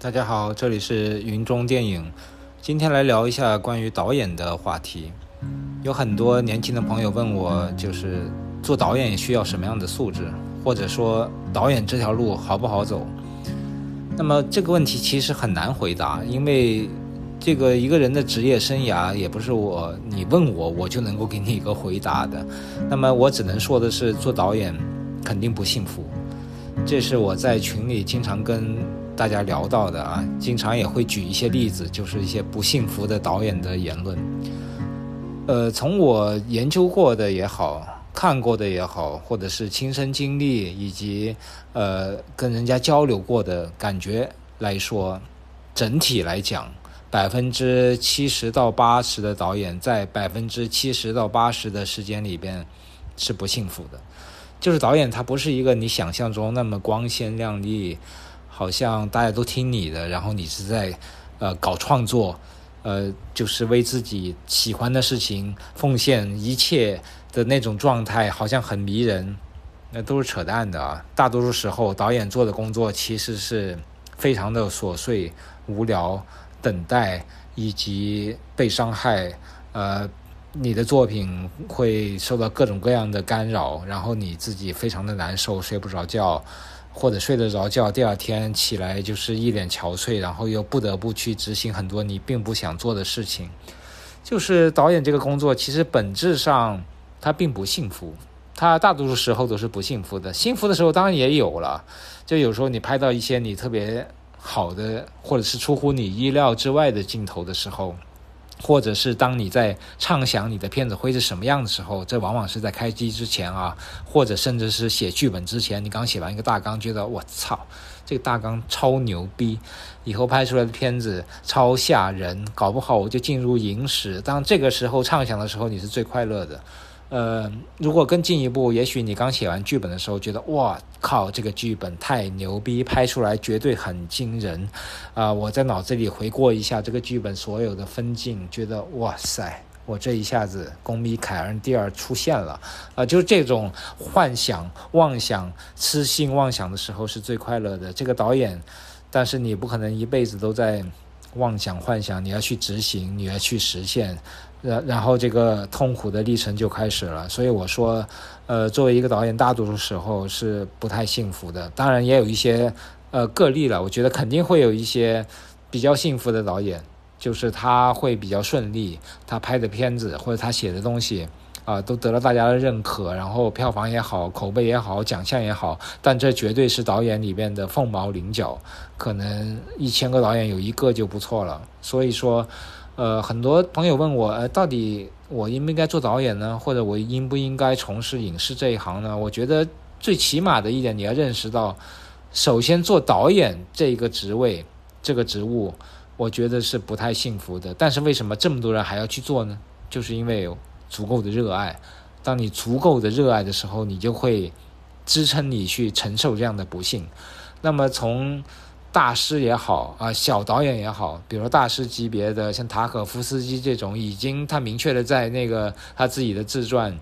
大家好，这里是云中电影。今天来聊一下关于导演的话题。有很多年轻的朋友问我，就是做导演需要什么样的素质，或者说导演这条路好不好走？那么这个问题其实很难回答，因为这个一个人的职业生涯也不是我你问我我就能够给你一个回答的。那么我只能说的是，做导演肯定不幸福。这是我在群里经常跟。大家聊到的啊，经常也会举一些例子，就是一些不幸福的导演的言论。呃，从我研究过的也好，看过的也好，或者是亲身经历以及呃跟人家交流过的感觉来说，整体来讲，百分之七十到八十的导演在百分之七十到八十的时间里边是不幸福的。就是导演他不是一个你想象中那么光鲜亮丽。好像大家都听你的，然后你是在，呃，搞创作，呃，就是为自己喜欢的事情奉献一切的那种状态，好像很迷人，那都是扯淡的啊！大多数时候，导演做的工作其实是非常的琐碎、无聊，等待以及被伤害，呃，你的作品会受到各种各样的干扰，然后你自己非常的难受，睡不着觉。或者睡得着觉，第二天起来就是一脸憔悴，然后又不得不去执行很多你并不想做的事情。就是导演这个工作，其实本质上他并不幸福，他大多数时候都是不幸福的。幸福的时候当然也有了，就有时候你拍到一些你特别好的，或者是出乎你意料之外的镜头的时候。或者是当你在畅想你的片子会是什么样的时候，这往往是在开机之前啊，或者甚至是写剧本之前，你刚写完一个大纲，觉得我操，这个大纲超牛逼，以后拍出来的片子超吓人，搞不好我就进入影史。当这个时候畅想的时候，你是最快乐的。呃，如果更进一步，也许你刚写完剧本的时候，觉得哇靠，这个剧本太牛逼，拍出来绝对很惊人，啊，我在脑子里回过一下这个剧本所有的分镜，觉得哇塞，我这一下子公米凯恩第二出现了，啊，就是这种幻想、妄想、痴心妄想的时候是最快乐的。这个导演，但是你不可能一辈子都在。妄想幻想，你要去执行，你要去实现，然然后这个痛苦的历程就开始了。所以我说，呃，作为一个导演，大多数时候是不太幸福的。当然也有一些呃个例了，我觉得肯定会有一些比较幸福的导演，就是他会比较顺利，他拍的片子或者他写的东西。啊，都得了大家的认可，然后票房也好，口碑也好，奖项也好，但这绝对是导演里面的凤毛麟角，可能一千个导演有一个就不错了。所以说，呃，很多朋友问我，呃，到底我应不应该做导演呢？或者我应不应该从事影视这一行呢？我觉得最起码的一点，你要认识到，首先做导演这一个职位，这个职务，我觉得是不太幸福的。但是为什么这么多人还要去做呢？就是因为。足够的热爱，当你足够的热爱的时候，你就会支撑你去承受这样的不幸。那么从大师也好啊，小导演也好，比如说大师级别的，像塔可夫斯基这种，已经他明确的在那个他自己的自传。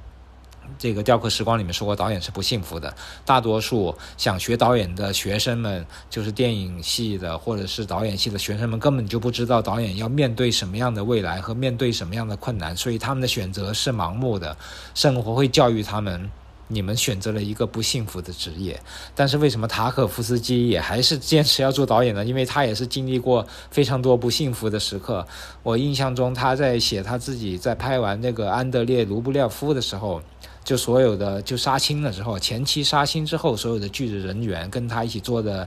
这个《雕刻时光》里面说过，导演是不幸福的。大多数想学导演的学生们，就是电影系的或者是导演系的学生们，根本就不知道导演要面对什么样的未来和面对什么样的困难，所以他们的选择是盲目的。生活会教育他们，你们选择了一个不幸福的职业。但是为什么塔可夫斯基也还是坚持要做导演呢？因为他也是经历过非常多不幸福的时刻。我印象中，他在写他自己在拍完那个安德烈·卢布廖夫的时候。就所有的就杀青了之后，前期杀青之后，所有的剧组人员跟他一起坐的，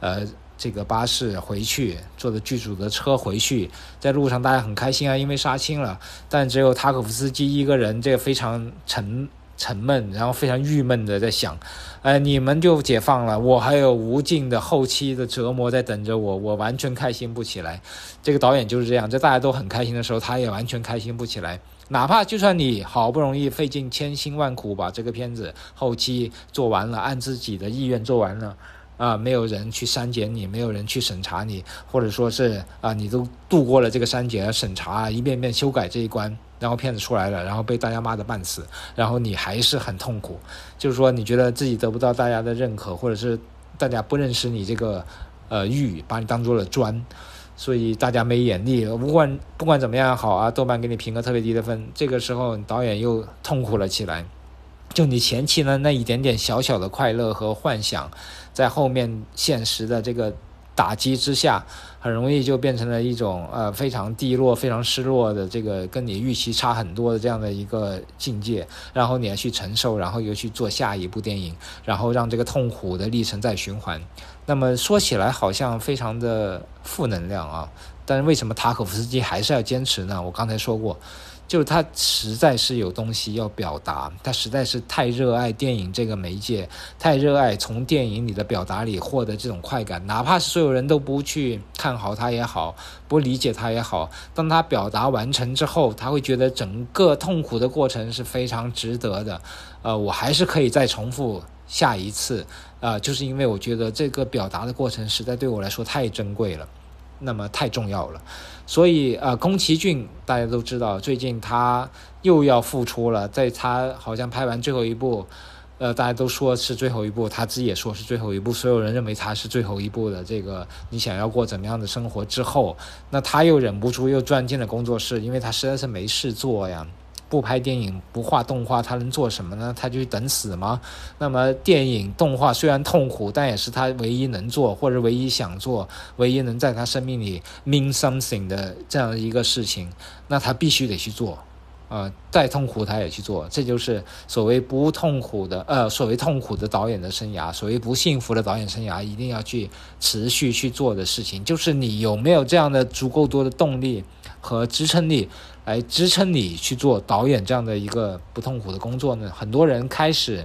呃，这个巴士回去，坐的剧组的车回去，在路上大家很开心啊，因为杀青了。但只有塔可夫斯基一个人，这个非常沉沉闷，然后非常郁闷的在想，哎，你们就解放了，我还有无尽的后期的折磨在等着我，我完全开心不起来。这个导演就是这样，在大家都很开心的时候，他也完全开心不起来。哪怕就算你好不容易费尽千辛万苦把这个片子后期做完了，按自己的意愿做完了，啊，没有人去删减你，没有人去审查你，或者说是啊，你都度过了这个删减、审查、一遍遍修改这一关，然后片子出来了，然后被大家骂得半死，然后你还是很痛苦，就是说你觉得自己得不到大家的认可，或者是大家不认识你这个。呃玉，把你当做了砖，所以大家没眼力。不管不管怎么样好啊，豆瓣给你评个特别低的分，这个时候导演又痛苦了起来。就你前期的那一点点小小的快乐和幻想，在后面现实的这个打击之下，很容易就变成了一种呃非常低落、非常失落的这个跟你预期差很多的这样的一个境界，然后你要去承受，然后又去做下一部电影，然后让这个痛苦的历程再循环。那么说起来好像非常的负能量啊，但是为什么塔可夫斯基还是要坚持呢？我刚才说过。就是他实在是有东西要表达，他实在是太热爱电影这个媒介，太热爱从电影里的表达里获得这种快感，哪怕是所有人都不去看好他也好，不理解他也好，当他表达完成之后，他会觉得整个痛苦的过程是非常值得的。呃，我还是可以再重复下一次，呃，就是因为我觉得这个表达的过程实在对我来说太珍贵了。那么太重要了，所以呃，宫崎骏大家都知道，最近他又要复出了，在他好像拍完最后一部，呃，大家都说是最后一部，他自己也说是最后一部，所有人认为他是最后一部的这个你想要过怎么样的生活之后，那他又忍不住又钻进了工作室，因为他实在是没事做呀。不拍电影不画动画，他能做什么呢？他就等死吗？那么电影动画虽然痛苦，但也是他唯一能做或者唯一想做、唯一能在他生命里 mean something 的这样的一个事情。那他必须得去做，啊，再痛苦他也去做。这就是所谓不痛苦的，呃，所谓痛苦的导演的生涯，所谓不幸福的导演生涯，一定要去持续去做的事情，就是你有没有这样的足够多的动力和支撑力。来支撑你去做导演这样的一个不痛苦的工作呢？很多人开始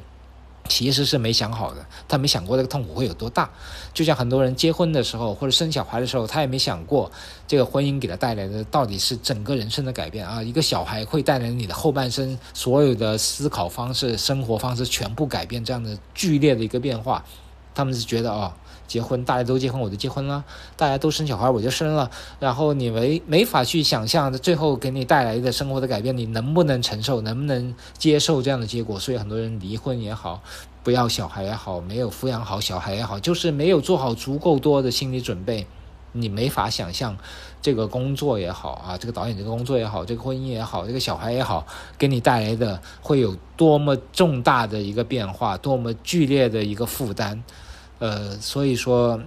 其实是没想好的，他没想过这个痛苦会有多大。就像很多人结婚的时候或者生小孩的时候，他也没想过这个婚姻给他带来的到底是整个人生的改变啊！一个小孩会带来你的后半生所有的思考方式、生活方式全部改变，这样的剧烈的一个变化，他们是觉得哦。结婚，大家都结婚，我就结婚了；大家都生小孩，我就生了。然后你没没法去想象，最后给你带来的生活的改变，你能不能承受，能不能接受这样的结果？所以很多人离婚也好，不要小孩也好，没有抚养好小孩也好，就是没有做好足够多的心理准备，你没法想象这个工作也好啊，这个导演这个工作也好，这个婚姻也好，这个小孩也好，给你带来的会有多么重大的一个变化，多么剧烈的一个负担。呃，所以说，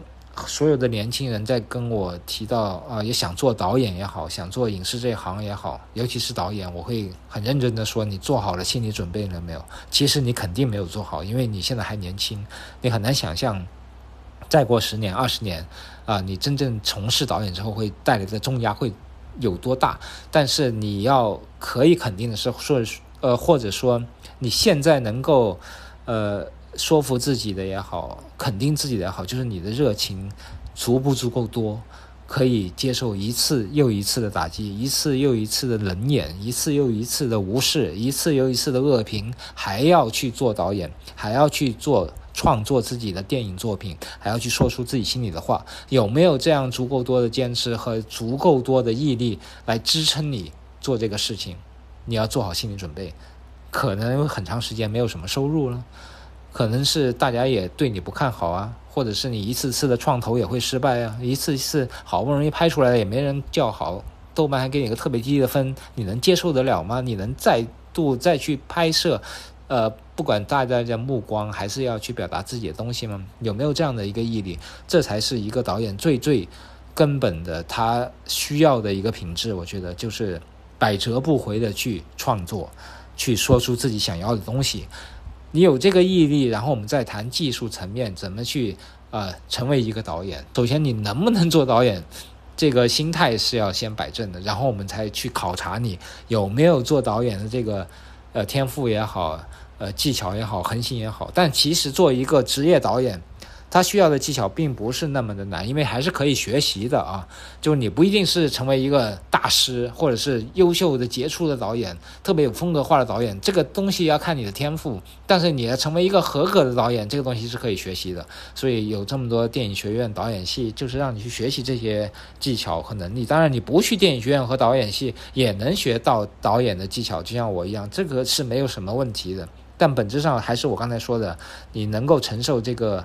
所有的年轻人在跟我提到啊，也想做导演也好，想做影视这一行也好，尤其是导演，我会很认真的说，你做好了心理准备了没有？其实你肯定没有做好，因为你现在还年轻，你很难想象，再过十年、二十年，啊，你真正从事导演之后会带来的重压会有多大？但是你要可以肯定的是，说呃，或者说你现在能够，呃。说服自己的也好，肯定自己的也好，就是你的热情足不足够多，可以接受一次又一次的打击，一次又一次的冷眼，一次又一次的无视，一次又一次的恶评，还要去做导演，还要去做创作自己的电影作品，还要去说出自己心里的话，有没有这样足够多的坚持和足够多的毅力来支撑你做这个事情？你要做好心理准备，可能很长时间没有什么收入了。可能是大家也对你不看好啊，或者是你一次次的创投也会失败啊，一次次好不容易拍出来也没人叫好，豆瓣还给你个特别低的分，你能接受得了吗？你能再度再去拍摄，呃，不管大家的目光，还是要去表达自己的东西吗？有没有这样的一个毅力？这才是一个导演最最根本的他需要的一个品质，我觉得就是百折不回的去创作，去说出自己想要的东西。你有这个毅力，然后我们再谈技术层面怎么去呃成为一个导演。首先你能不能做导演，这个心态是要先摆正的，然后我们才去考察你有没有做导演的这个呃天赋也好，呃技巧也好，恒心也好。但其实做一个职业导演。他需要的技巧并不是那么的难，因为还是可以学习的啊。就你不一定是成为一个大师，或者是优秀的杰出的导演，特别有风格化的导演，这个东西要看你的天赋。但是你要成为一个合格的导演，这个东西是可以学习的。所以有这么多电影学院、导演系，就是让你去学习这些技巧和能力。当然，你不去电影学院和导演系，也能学到导演的技巧，就像我一样，这个是没有什么问题的。但本质上还是我刚才说的，你能够承受这个。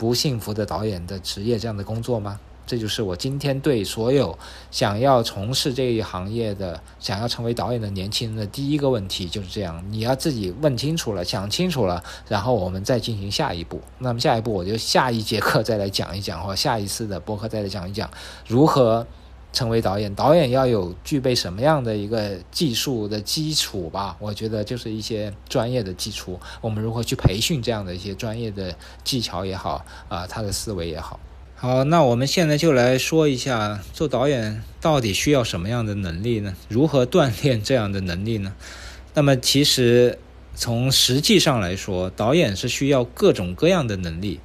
不幸福的导演的职业这样的工作吗？这就是我今天对所有想要从事这一行业的、想要成为导演的年轻人的第一个问题就是这样：你要自己问清楚了、想清楚了，然后我们再进行下一步。那么下一步我就下一节课再来讲一讲，或下一次的播客再来讲一讲如何成为导演。导演要有具备什么样的一个技术的基础吧？我觉得就是一些专业的基础。我们如何去培训这样的一些专业的技巧也好啊，他的思维也好。好，那我们现在就来说一下，做导演到底需要什么样的能力呢？如何锻炼这样的能力呢？那么，其实从实际上来说，导演是需要各种各样的能力。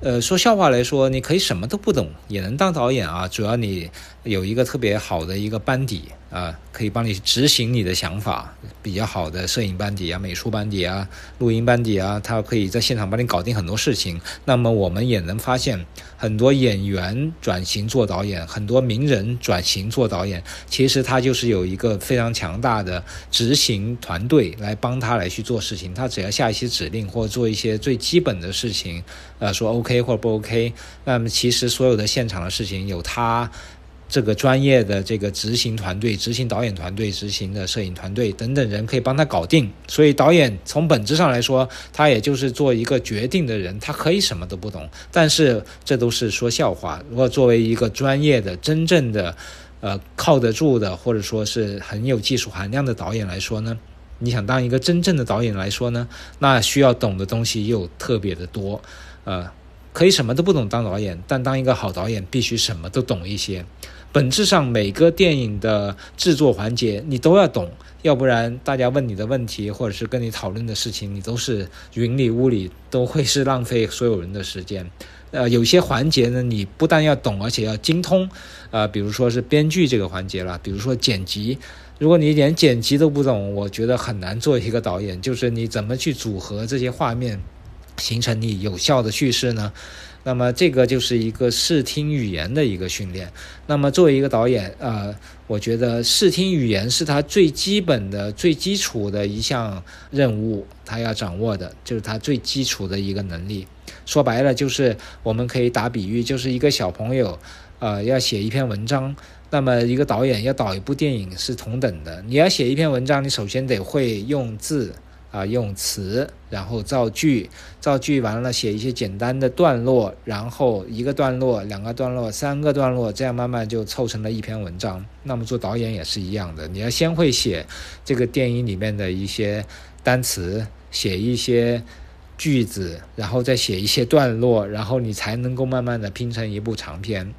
呃，说笑话来说，你可以什么都不懂也能当导演啊，主要你有一个特别好的一个班底。啊，可以帮你执行你的想法，比较好的摄影班底啊、美术班底啊、录音班底啊，他可以在现场帮你搞定很多事情。那么我们也能发现，很多演员转型做导演，很多名人转型做导演，其实他就是有一个非常强大的执行团队来帮他来去做事情。他只要下一些指令或者做一些最基本的事情，呃，说 OK 或者不 OK，那么其实所有的现场的事情有他。这个专业的这个执行团队、执行导演团队、执行的摄影团队等等人可以帮他搞定。所以导演从本质上来说，他也就是做一个决定的人，他可以什么都不懂。但是这都是说笑话。如果作为一个专业的、真正的、呃靠得住的，或者说是很有技术含量的导演来说呢，你想当一个真正的导演来说呢，那需要懂的东西又特别的多。呃，可以什么都不懂当导演，但当一个好导演必须什么都懂一些。本质上，每个电影的制作环节你都要懂，要不然大家问你的问题或者是跟你讨论的事情，你都是云里雾里，都会是浪费所有人的时间。呃，有些环节呢，你不但要懂，而且要精通。呃，比如说是编剧这个环节了，比如说剪辑，如果你连剪辑都不懂，我觉得很难做一个导演。就是你怎么去组合这些画面，形成你有效的叙事呢？那么这个就是一个视听语言的一个训练。那么作为一个导演，呃，我觉得视听语言是他最基本的、最基础的一项任务，他要掌握的就是他最基础的一个能力。说白了，就是我们可以打比喻，就是一个小朋友，呃，要写一篇文章，那么一个导演要导一部电影是同等的。你要写一篇文章，你首先得会用字。啊，用词，然后造句，造句完了写一些简单的段落，然后一个段落、两个段落、三个段落，这样慢慢就凑成了一篇文章。那么做导演也是一样的，你要先会写这个电影里面的一些单词，写一些句子，然后再写一些段落，然后你才能够慢慢的拼成一部长片。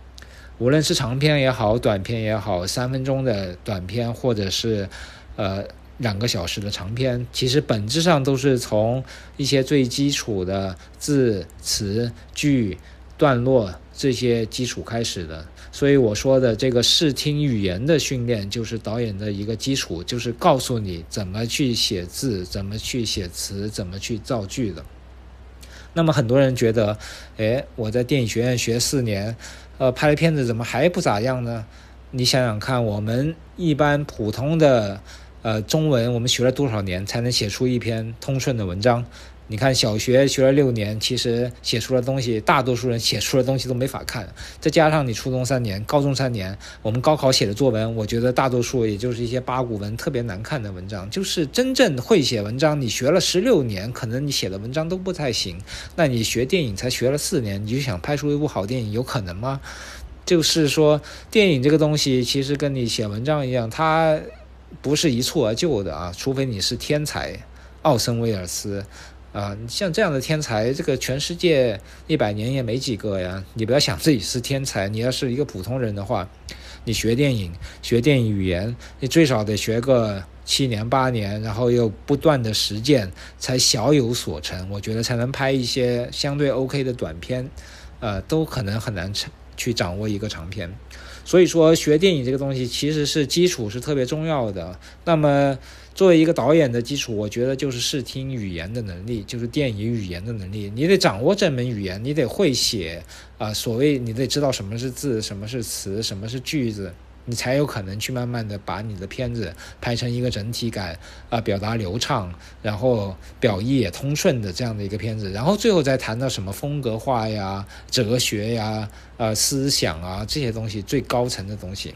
无论是长片也好，短片也好，三分钟的短片，或者是呃。两个小时的长篇，其实本质上都是从一些最基础的字词句段落这些基础开始的。所以我说的这个视听语言的训练，就是导演的一个基础，就是告诉你怎么去写字，怎么去写词，怎么去造句的。那么很多人觉得，哎，我在电影学院学四年，呃，拍的片子怎么还不咋样呢？你想想看，我们一般普通的。呃，中文我们学了多少年才能写出一篇通顺的文章？你看，小学学了六年，其实写出的东西，大多数人写出的东西都没法看。再加上你初中三年、高中三年，我们高考写的作文，我觉得大多数也就是一些八股文，特别难看的文章。就是真正会写文章，你学了十六年，可能你写的文章都不太行。那你学电影才学了四年，你就想拍出一部好电影，有可能吗？就是说，电影这个东西，其实跟你写文章一样，它。不是一蹴而就的啊，除非你是天才，奥森威尔斯，啊，像这样的天才，这个全世界一百年也没几个呀。你不要想自己是天才，你要是一个普通人的话，你学电影、学电影语言，你最少得学个七年八年，然后又不断的实践，才小有所成。我觉得才能拍一些相对 OK 的短片，呃，都可能很难成去掌握一个长片。所以说，学电影这个东西其实是基础是特别重要的。那么，作为一个导演的基础，我觉得就是视听语言的能力，就是电影语言的能力。你得掌握这门语言，你得会写啊。所谓你得知道什么是字，什么是词，什么是句子，你才有可能去慢慢的把你的片子拍成一个整体感啊，表达流畅，然后表意也通顺的这样的一个片子，然后最后再谈到什么风格化呀、哲学呀、呃思想啊这些东西最高层的东西。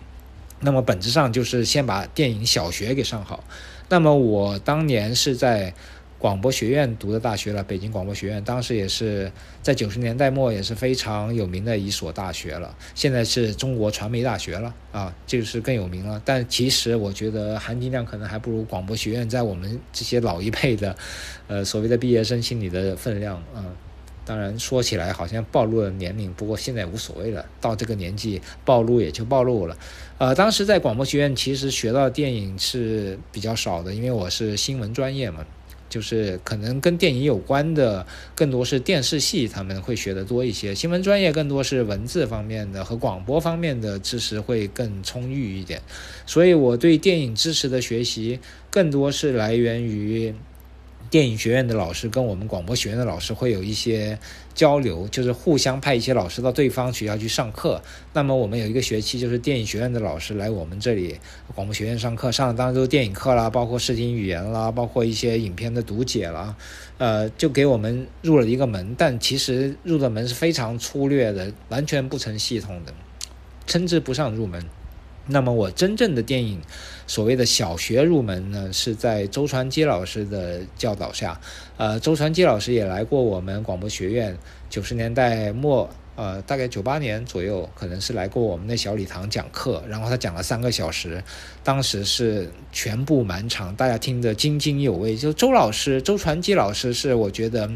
那么本质上就是先把电影小学给上好。那么我当年是在。广播学院读的大学了，北京广播学院，当时也是在九十年代末也是非常有名的一所大学了。现在是中国传媒大学了啊，就是更有名了。但其实我觉得含金量可能还不如广播学院在我们这些老一辈的，呃，所谓的毕业生心里的分量啊。当然说起来好像暴露了年龄，不过现在无所谓了，到这个年纪暴露也就暴露了。呃，当时在广播学院其实学到电影是比较少的，因为我是新闻专业嘛。就是可能跟电影有关的，更多是电视系，他们会学的多一些。新闻专业更多是文字方面的和广播方面的知识会更充裕一点。所以我对电影知识的学习，更多是来源于。电影学院的老师跟我们广播学院的老师会有一些交流，就是互相派一些老师到对方学校去上课。那么我们有一个学期，就是电影学院的老师来我们这里广播学院上课，上的当然都是电影课啦，包括视听语言啦，包括一些影片的读解啦，呃，就给我们入了一个门。但其实入的门是非常粗略的，完全不成系统的，称之不上入门。那么我真正的电影，所谓的小学入门呢，是在周传基老师的教导下。呃，周传基老师也来过我们广播学院，九十年代末，呃，大概九八年左右，可能是来过我们的小礼堂讲课。然后他讲了三个小时，当时是全部满场，大家听得津津有味。就周老师，周传基老师是我觉得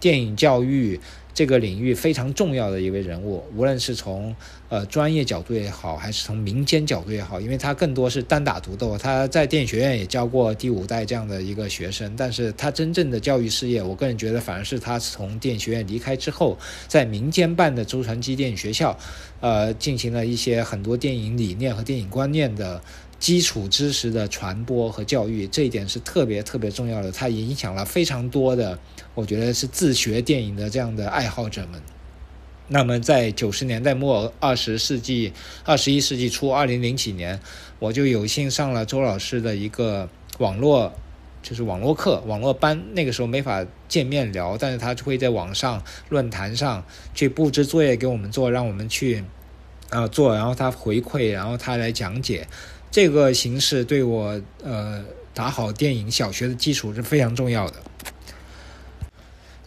电影教育。这个领域非常重要的一位人物，无论是从呃专业角度也好，还是从民间角度也好，因为他更多是单打独斗。他在电影学院也教过第五代这样的一个学生，但是他真正的教育事业，我个人觉得反而是他从电影学院离开之后，在民间办的周传基电影学校，呃，进行了一些很多电影理念和电影观念的。基础知识的传播和教育，这一点是特别特别重要的。它影响了非常多的，我觉得是自学电影的这样的爱好者们。那么，在九十年代末、二十世纪、二十一世纪初、二零零几年，我就有幸上了周老师的一个网络，就是网络课、网络班。那个时候没法见面聊，但是他会在网上论坛上去布置作业给我们做，让我们去啊做，然后他回馈，然后他来讲解。这个形式对我呃打好电影小学的基础是非常重要的。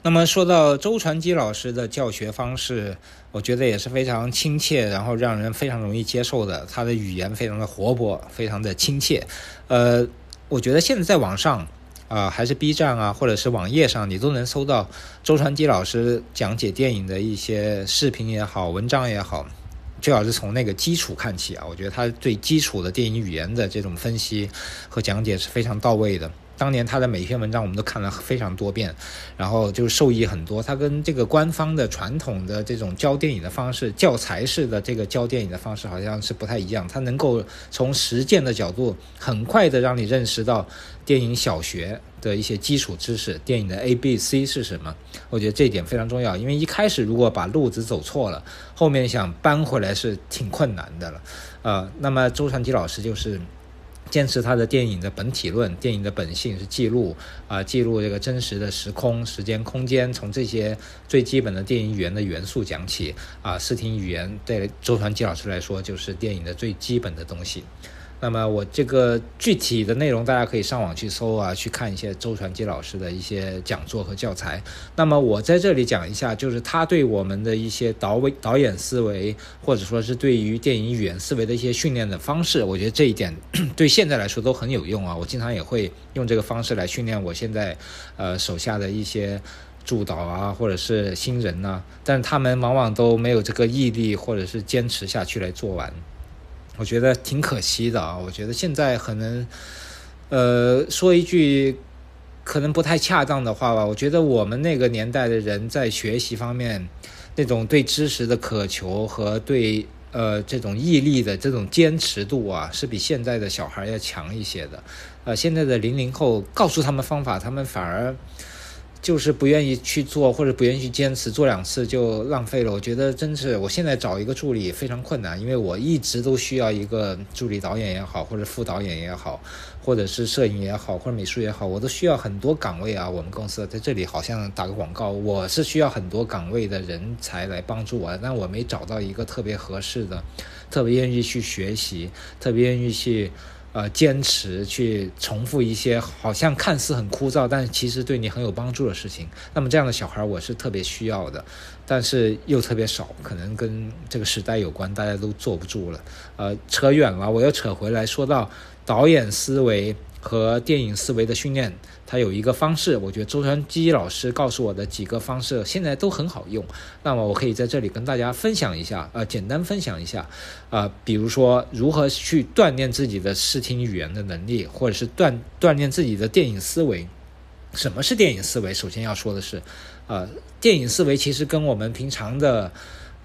那么说到周传基老师的教学方式，我觉得也是非常亲切，然后让人非常容易接受的。他的语言非常的活泼，非常的亲切。呃，我觉得现在在网上啊，还是 B 站啊，或者是网页上，你都能搜到周传基老师讲解电影的一些视频也好，文章也好。最好是从那个基础看起啊，我觉得他对基础的电影语言的这种分析和讲解是非常到位的。当年他的每一篇文章我们都看了非常多遍，然后就受益很多。他跟这个官方的传统的这种教电影的方式、教材式的这个教电影的方式好像是不太一样。他能够从实践的角度，很快的让你认识到电影小学的一些基础知识，电影的 A、B、C 是什么。我觉得这一点非常重要，因为一开始如果把路子走错了，后面想搬回来是挺困难的了。呃，那么周传基老师就是。坚持他的电影的本体论，电影的本性是记录啊，记录这个真实的时空、时间、空间，从这些最基本的电影语言的元素讲起啊，视听语言对周传基老师来说就是电影的最基本的东西。那么我这个具体的内容，大家可以上网去搜啊，去看一些周传基老师的一些讲座和教材。那么我在这里讲一下，就是他对我们的一些导导导演思维，或者说是对于电影语言思维的一些训练的方式，我觉得这一点 对现在来说都很有用啊。我经常也会用这个方式来训练我现在呃手下的一些助导啊，或者是新人呐，但他们往往都没有这个毅力，或者是坚持下去来做完。我觉得挺可惜的啊！我觉得现在可能，呃，说一句可能不太恰当的话吧。我觉得我们那个年代的人在学习方面，那种对知识的渴求和对呃这种毅力的这种坚持度啊，是比现在的小孩要强一些的。呃，现在的零零后告诉他们方法，他们反而就是不愿意去做，或者不愿意去坚持，做两次就浪费了。我觉得真是，我现在找一个助理非常困难，因为我一直都需要一个助理导演也好，或者副导演也好，或者是摄影也好，或者美术也好，我都需要很多岗位啊。我们公司在这里好像打个广告，我是需要很多岗位的人才来帮助我，但我没找到一个特别合适的，特别愿意去学习，特别愿意去。呃，坚持去重复一些好像看似很枯燥，但其实对你很有帮助的事情。那么这样的小孩，我是特别需要的，但是又特别少，可能跟这个时代有关，大家都坐不住了。呃，扯远了，我又扯回来，说到导演思维。和电影思维的训练，它有一个方式，我觉得周传基老师告诉我的几个方式，现在都很好用。那么我可以在这里跟大家分享一下，呃，简单分享一下，呃，比如说如何去锻炼自己的视听语言的能力，或者是锻锻炼自己的电影思维。什么是电影思维？首先要说的是，呃，电影思维其实跟我们平常的。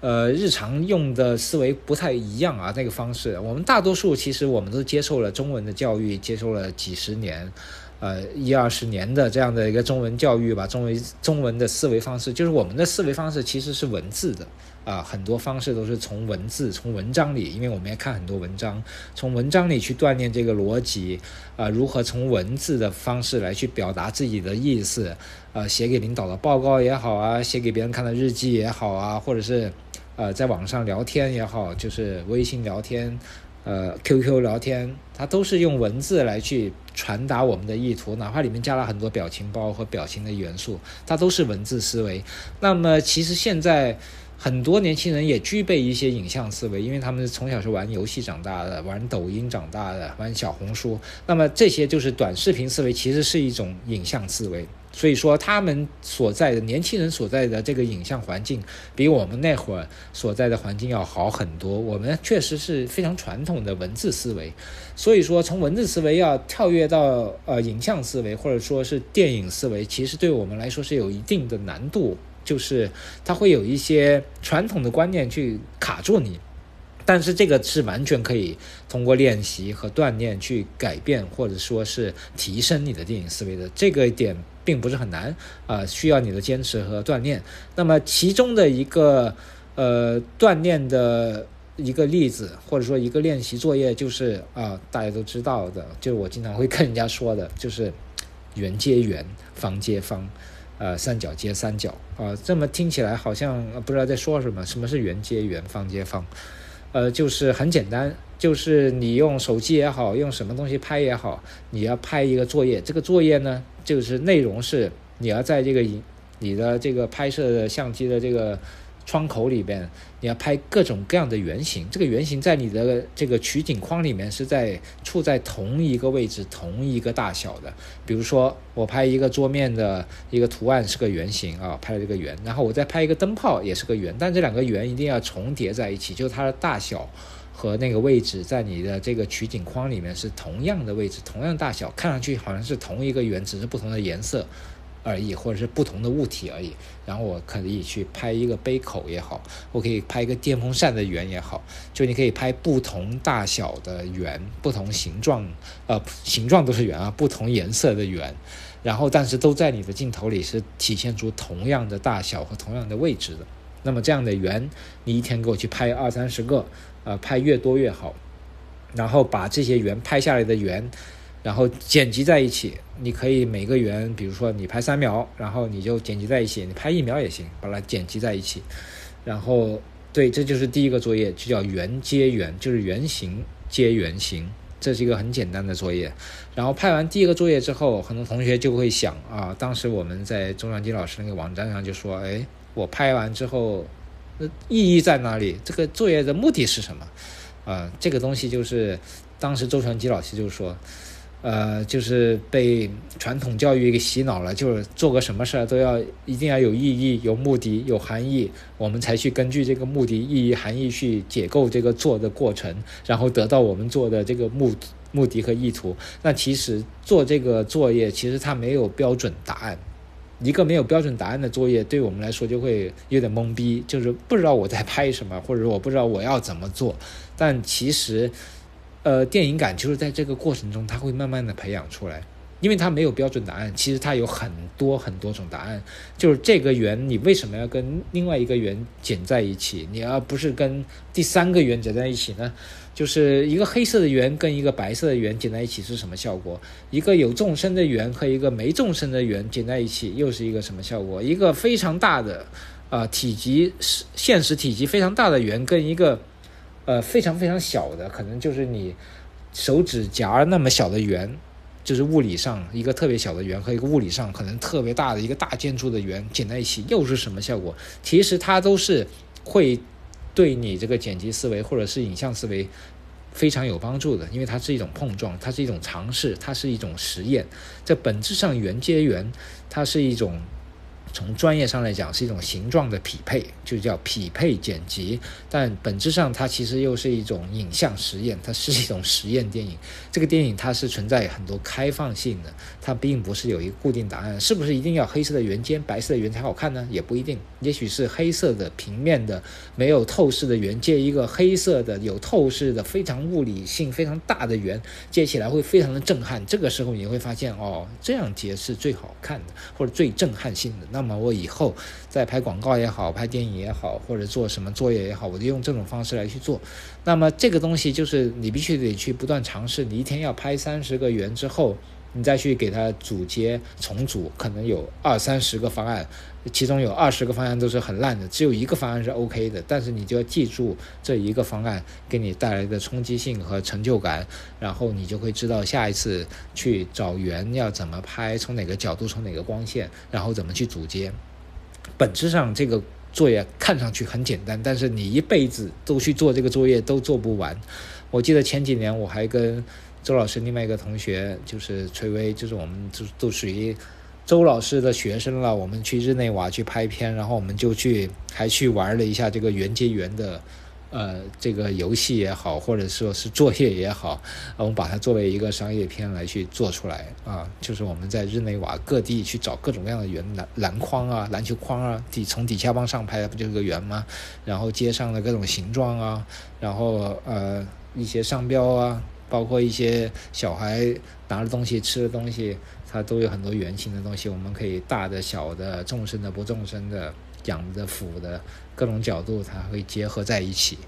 呃，日常用的思维不太一样啊，那个方式，我们大多数其实我们都接受了中文的教育，接受了几十年，呃，一二十年的这样的一个中文教育吧，中文中文的思维方式，就是我们的思维方式其实是文字的啊，很多方式都是从文字、从文章里，因为我们要看很多文章，从文章里去锻炼这个逻辑啊，如何从文字的方式来去表达自己的意思，呃，写给领导的报告也好啊，写给别人看的日记也好啊，或者是。呃，在网上聊天也好，就是微信聊天，呃，QQ 聊天，它都是用文字来去传达我们的意图，哪怕里面加了很多表情包和表情的元素，它都是文字思维。那么，其实现在很多年轻人也具备一些影像思维，因为他们从小是玩游戏长大的，玩抖音长大的，玩小红书，那么这些就是短视频思维，其实是一种影像思维。所以说，他们所在的年轻人所在的这个影像环境，比我们那会儿所在的环境要好很多。我们确实是非常传统的文字思维，所以说从文字思维要跳跃到呃影像思维，或者说是电影思维，其实对我们来说是有一定的难度，就是它会有一些传统的观念去卡住你。但是这个是完全可以通过练习和锻炼去改变，或者说是提升你的电影思维的。这个点并不是很难啊，需要你的坚持和锻炼。那么其中的一个呃锻炼的一个例子，或者说一个练习作业，就是啊大家都知道的，就是我经常会跟人家说的，就是圆接圆，方接方，呃三角接三角啊。这么听起来好像不知道在说什么。什么是圆接圆，方接方？呃，就是很简单，就是你用手机也好，用什么东西拍也好，你要拍一个作业，这个作业呢，就是内容是你要在这个影你的这个拍摄的相机的这个。窗口里边，你要拍各种各样的圆形。这个圆形在你的这个取景框里面是在处在同一个位置、同一个大小的。比如说，我拍一个桌面的一个图案是个圆形啊，拍了这个圆。然后我再拍一个灯泡也是个圆，但这两个圆一定要重叠在一起，就是它的大小和那个位置在你的这个取景框里面是同样的位置、同样大小，看上去好像是同一个圆，只是不同的颜色。而已，或者是不同的物体而已。然后我可以去拍一个杯口也好，我可以拍一个电风扇的圆也好，就你可以拍不同大小的圆，不同形状，呃，形状都是圆啊，不同颜色的圆。然后，但是都在你的镜头里是体现出同样的大小和同样的位置的。那么这样的圆，你一天给我去拍二三十个，呃，拍越多越好。然后把这些圆拍下来的圆。然后剪辑在一起，你可以每个圆，比如说你拍三秒，然后你就剪辑在一起，你拍一秒也行，把它剪辑在一起。然后，对，这就是第一个作业，就叫圆接圆，就是圆形接圆形，这是一个很简单的作业。然后拍完第一个作业之后，很多同学就会想啊，当时我们在钟传基老师那个网站上就说，哎，我拍完之后，那意义在哪里？这个作业的目的是什么？啊，这个东西就是当时周传基老师就说。呃，就是被传统教育给洗脑了，就是做个什么事儿都要一定要有意义、有目的、有含义，我们才去根据这个目的、意义、含义去解构这个做的过程，然后得到我们做的这个目目的和意图。那其实做这个作业，其实它没有标准答案。一个没有标准答案的作业，对我们来说就会有点懵逼，就是不知道我在拍什么，或者我不知道我要怎么做。但其实。呃，电影感就是在这个过程中，它会慢慢的培养出来。因为它没有标准答案，其实它有很多很多种答案。就是这个圆，你为什么要跟另外一个圆剪在一起？你而不是跟第三个圆剪在一起呢？就是一个黑色的圆跟一个白色的圆剪在一起是什么效果？一个有纵深的圆和一个没纵深的圆剪在一起又是一个什么效果？一个非常大的，呃，体积是现实体积非常大的圆跟一个，呃，非常非常小的，可能就是你手指甲那么小的圆，就是物理上一个特别小的圆和一个物理上可能特别大的一个大建筑的圆剪在一起又是什么效果？其实它都是会。对你这个剪辑思维或者是影像思维非常有帮助的，因为它是一种碰撞，它是一种尝试，它是一种实验。在本质上，圆接圆，它是一种。从专业上来讲，是一种形状的匹配，就叫匹配剪辑。但本质上，它其实又是一种影像实验，它是一种实验电影。这个电影它是存在很多开放性的，它并不是有一个固定答案。是不是一定要黑色的圆尖、白色的圆才好看呢？也不一定。也许是黑色的平面的没有透视的圆接一个黑色的有透视的非常物理性非常大的圆，接起来会非常的震撼。这个时候你会发现，哦，这样接是最好看的，或者最震撼性的。那那么我以后在拍广告也好，拍电影也好，或者做什么作业也好，我就用这种方式来去做。那么这个东西就是你必须得去不断尝试。你一天要拍三十个圆之后，你再去给它组接重组，可能有二三十个方案，其中有二十个方案都是很烂的，只有一个方案是 OK 的。但是你就要记住这一个方案给你带来的冲击性和成就感，然后你就会知道下一次去找圆要怎么拍，从哪个角度，从哪个光线，然后怎么去组接。本质上这个作业看上去很简单，但是你一辈子都去做这个作业都做不完。我记得前几年我还跟周老师另外一个同学，就是崔薇，就是我们都都属于周老师的学生了。我们去日内瓦去拍片，然后我们就去还去玩了一下这个圆接圆的。呃，这个游戏也好，或者说是作业也好，我们把它作为一个商业片来去做出来啊，就是我们在日内瓦各地去找各种各样的圆篮篮筐啊、篮球框啊，底从底下往上拍，不就是个圆吗？然后街上的各种形状啊，然后呃一些商标啊，包括一些小孩拿的东西、吃的东西，它都有很多圆形的东西，我们可以大的、小的、纵深的、不纵深的。仰的、俯的各种角度，它会结合在一起，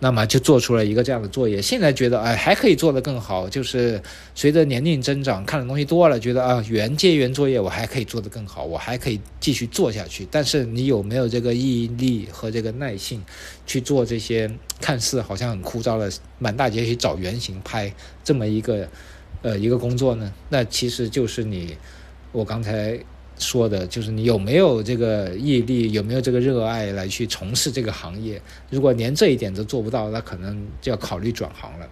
那么就做出了一个这样的作业。现在觉得，哎，还可以做得更好。就是随着年龄增长，看的东西多了，觉得啊，原接原作业我还可以做得更好，我还可以继续做下去。但是你有没有这个毅力和这个耐性去做这些看似好像很枯燥的满大街去找原型拍这么一个呃一个工作呢？那其实就是你我刚才。说的就是你有没有这个毅力，有没有这个热爱来去从事这个行业？如果连这一点都做不到，那可能就要考虑转行了。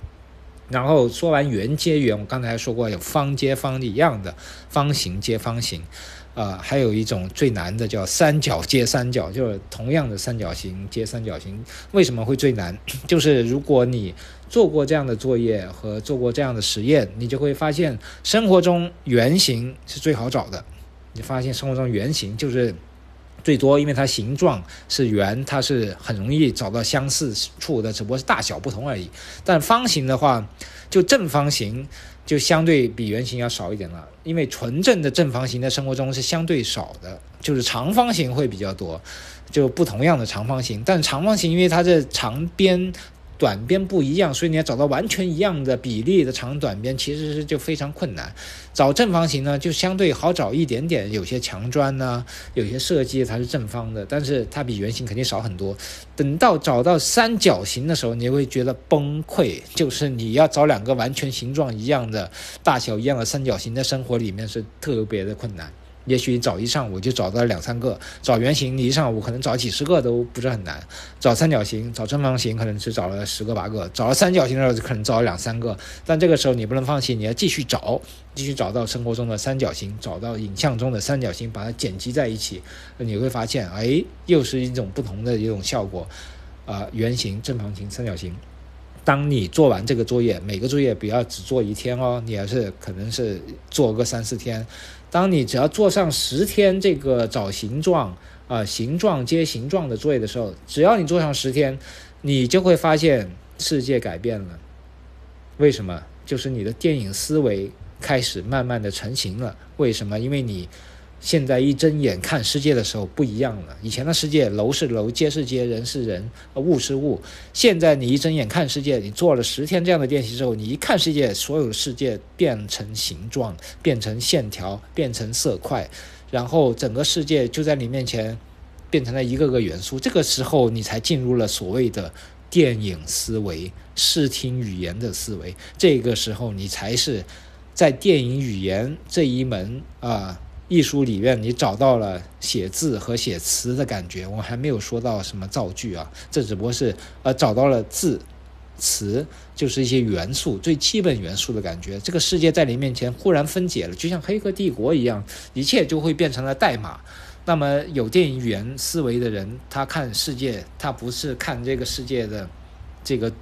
然后说完圆接圆，我刚才说过有方接方一样的，方形接方形，呃，还有一种最难的叫三角接三角，就是同样的三角形接三角形。为什么会最难？就是如果你做过这样的作业和做过这样的实验，你就会发现生活中圆形是最好找的。你发现生活中圆形就是最多，因为它形状是圆，它是很容易找到相似处的，只不过是大小不同而已。但方形的话，就正方形就相对比圆形要少一点了，因为纯正的正方形在生活中是相对少的，就是长方形会比较多，就不同样的长方形。但长方形因为它的长边。短边不一样，所以你要找到完全一样的比例的长短边，其实是就非常困难。找正方形呢，就相对好找一点点。有些墙砖呢，有些设计它是正方的，但是它比圆形肯定少很多。等到找到三角形的时候，你会觉得崩溃，就是你要找两个完全形状一样的、大小一样的三角形，在生活里面是特别的困难。也许找一上午就找到两三个，找圆形你一上午可能找几十个都不是很难，找三角形、找正方形可能只找了十个八个，找了三角形的时候可能找了两三个。但这个时候你不能放弃，你要继续找，继续找到生活中的三角形，找到影像中的三角形，把它剪辑在一起，你会发现，哎，又是一种不同的一种效果。啊，圆形、正方形、三角形。当你做完这个作业，每个作业不要只做一天哦，你还是可能是做个三四天。当你只要做上十天这个找形状啊，形状接形状的作业的时候，只要你做上十天，你就会发现世界改变了。为什么？就是你的电影思维开始慢慢的成型了。为什么？因为你现在一睁眼看世界的时候不一样了。以前的世界，楼是楼，街是街，人是人，物是物。现在你一睁眼看世界，你做了十天这样的练习之后，你一看世界，所有的世界变成形状，变成线条，变成色块，然后整个世界就在你面前变成了一个个元素。这个时候，你才进入了所谓的。电影思维、视听语言的思维，这个时候你才是在电影语言这一门啊艺术里面，你找到了写字和写词的感觉。我还没有说到什么造句啊，这只不过是呃找到了字、词，就是一些元素最基本元素的感觉。这个世界在你面前忽然分解了，就像《黑客帝国》一样，一切就会变成了代码。那么有电影语言思维的人，他看世界，他不是看这个世界的这个。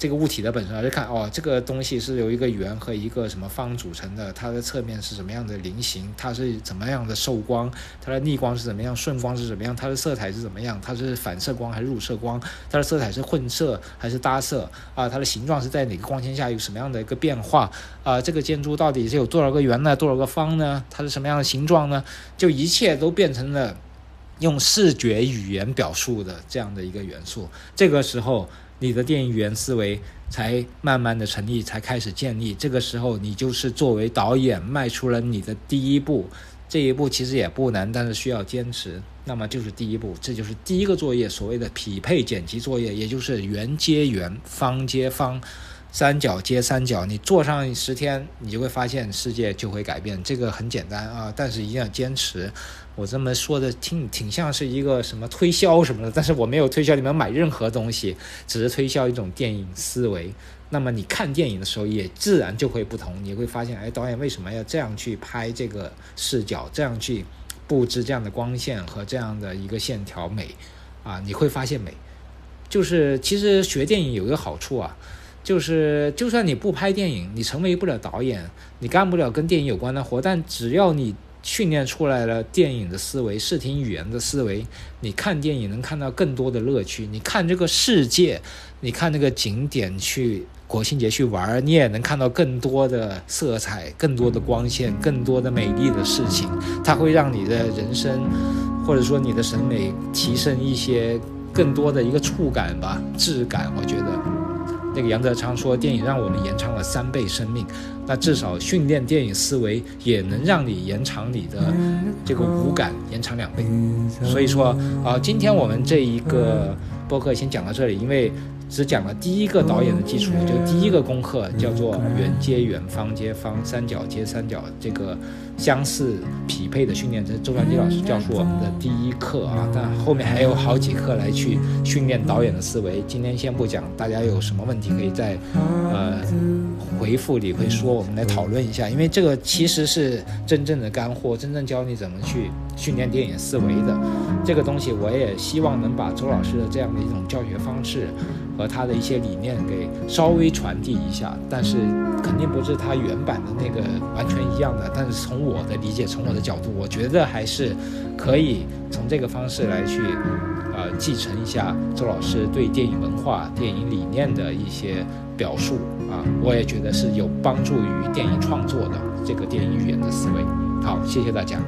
这个物体的本身，而是看哦，这个东西是由一个圆和一个什么方组成的，它的侧面是什么样的菱形，它是怎么样的受光，它的逆光是怎么样，顺光是怎么样，它的色彩是怎么样，它是反射光还是入射光，它的色彩是混色还是搭色啊，它的形状是在哪个光线下有什么样的一个变化啊，这个建筑到底是有多少个圆呢，多少个方呢？它是什么样的形状呢？就一切都变成了用视觉语言表述的这样的一个元素，这个时候。你的电影语言思维才慢慢的成立，才开始建立。这个时候，你就是作为导演迈出了你的第一步。这一步其实也不难，但是需要坚持。那么就是第一步，这就是第一个作业，所谓的匹配剪辑作业，也就是圆接圆，方接方。三角接三角，你做上十天，你就会发现世界就会改变。这个很简单啊，但是一定要坚持。我这么说的挺挺像是一个什么推销什么的，但是我没有推销你们买任何东西，只是推销一种电影思维。那么你看电影的时候也自然就会不同，你会发现，哎，导演为什么要这样去拍这个视角，这样去布置这样的光线和这样的一个线条美啊？你会发现美，就是其实学电影有一个好处啊。就是，就算你不拍电影，你成为不了导演，你干不了跟电影有关的活，但只要你训练出来了电影的思维、视听语言的思维，你看电影能看到更多的乐趣。你看这个世界，你看那个景点去国庆节去玩，你也能看到更多的色彩、更多的光线、更多的美丽的事情。它会让你的人生，或者说你的审美提升一些更多的一个触感吧、质感。我觉得。那个杨德昌说，电影让我们延长了三倍生命，那至少训练电影思维也能让你延长你的这个五感，延长两倍。所以说啊，今天我们这一个播客先讲到这里，因为。只讲了第一个导演的基础，就第一个功课叫做圆接圆，方接方，三角接三角，这个相似匹配的训练，这是周传基老师教出我们的第一课啊。但后面还有好几课来去训练导演的思维，今天先不讲，大家有什么问题可以在呃回复里会说，我们来讨论一下。因为这个其实是真正的干货，真正教你怎么去训练电影思维的这个东西，我也希望能把周老师的这样的一种教学方式。和他的一些理念给稍微传递一下，但是肯定不是他原版的那个完全一样的。但是从我的理解，从我的角度，我觉得还是可以从这个方式来去，呃，继承一下周老师对电影文化、电影理念的一些表述啊。我也觉得是有帮助于电影创作的这个电影语言的思维。好，谢谢大家。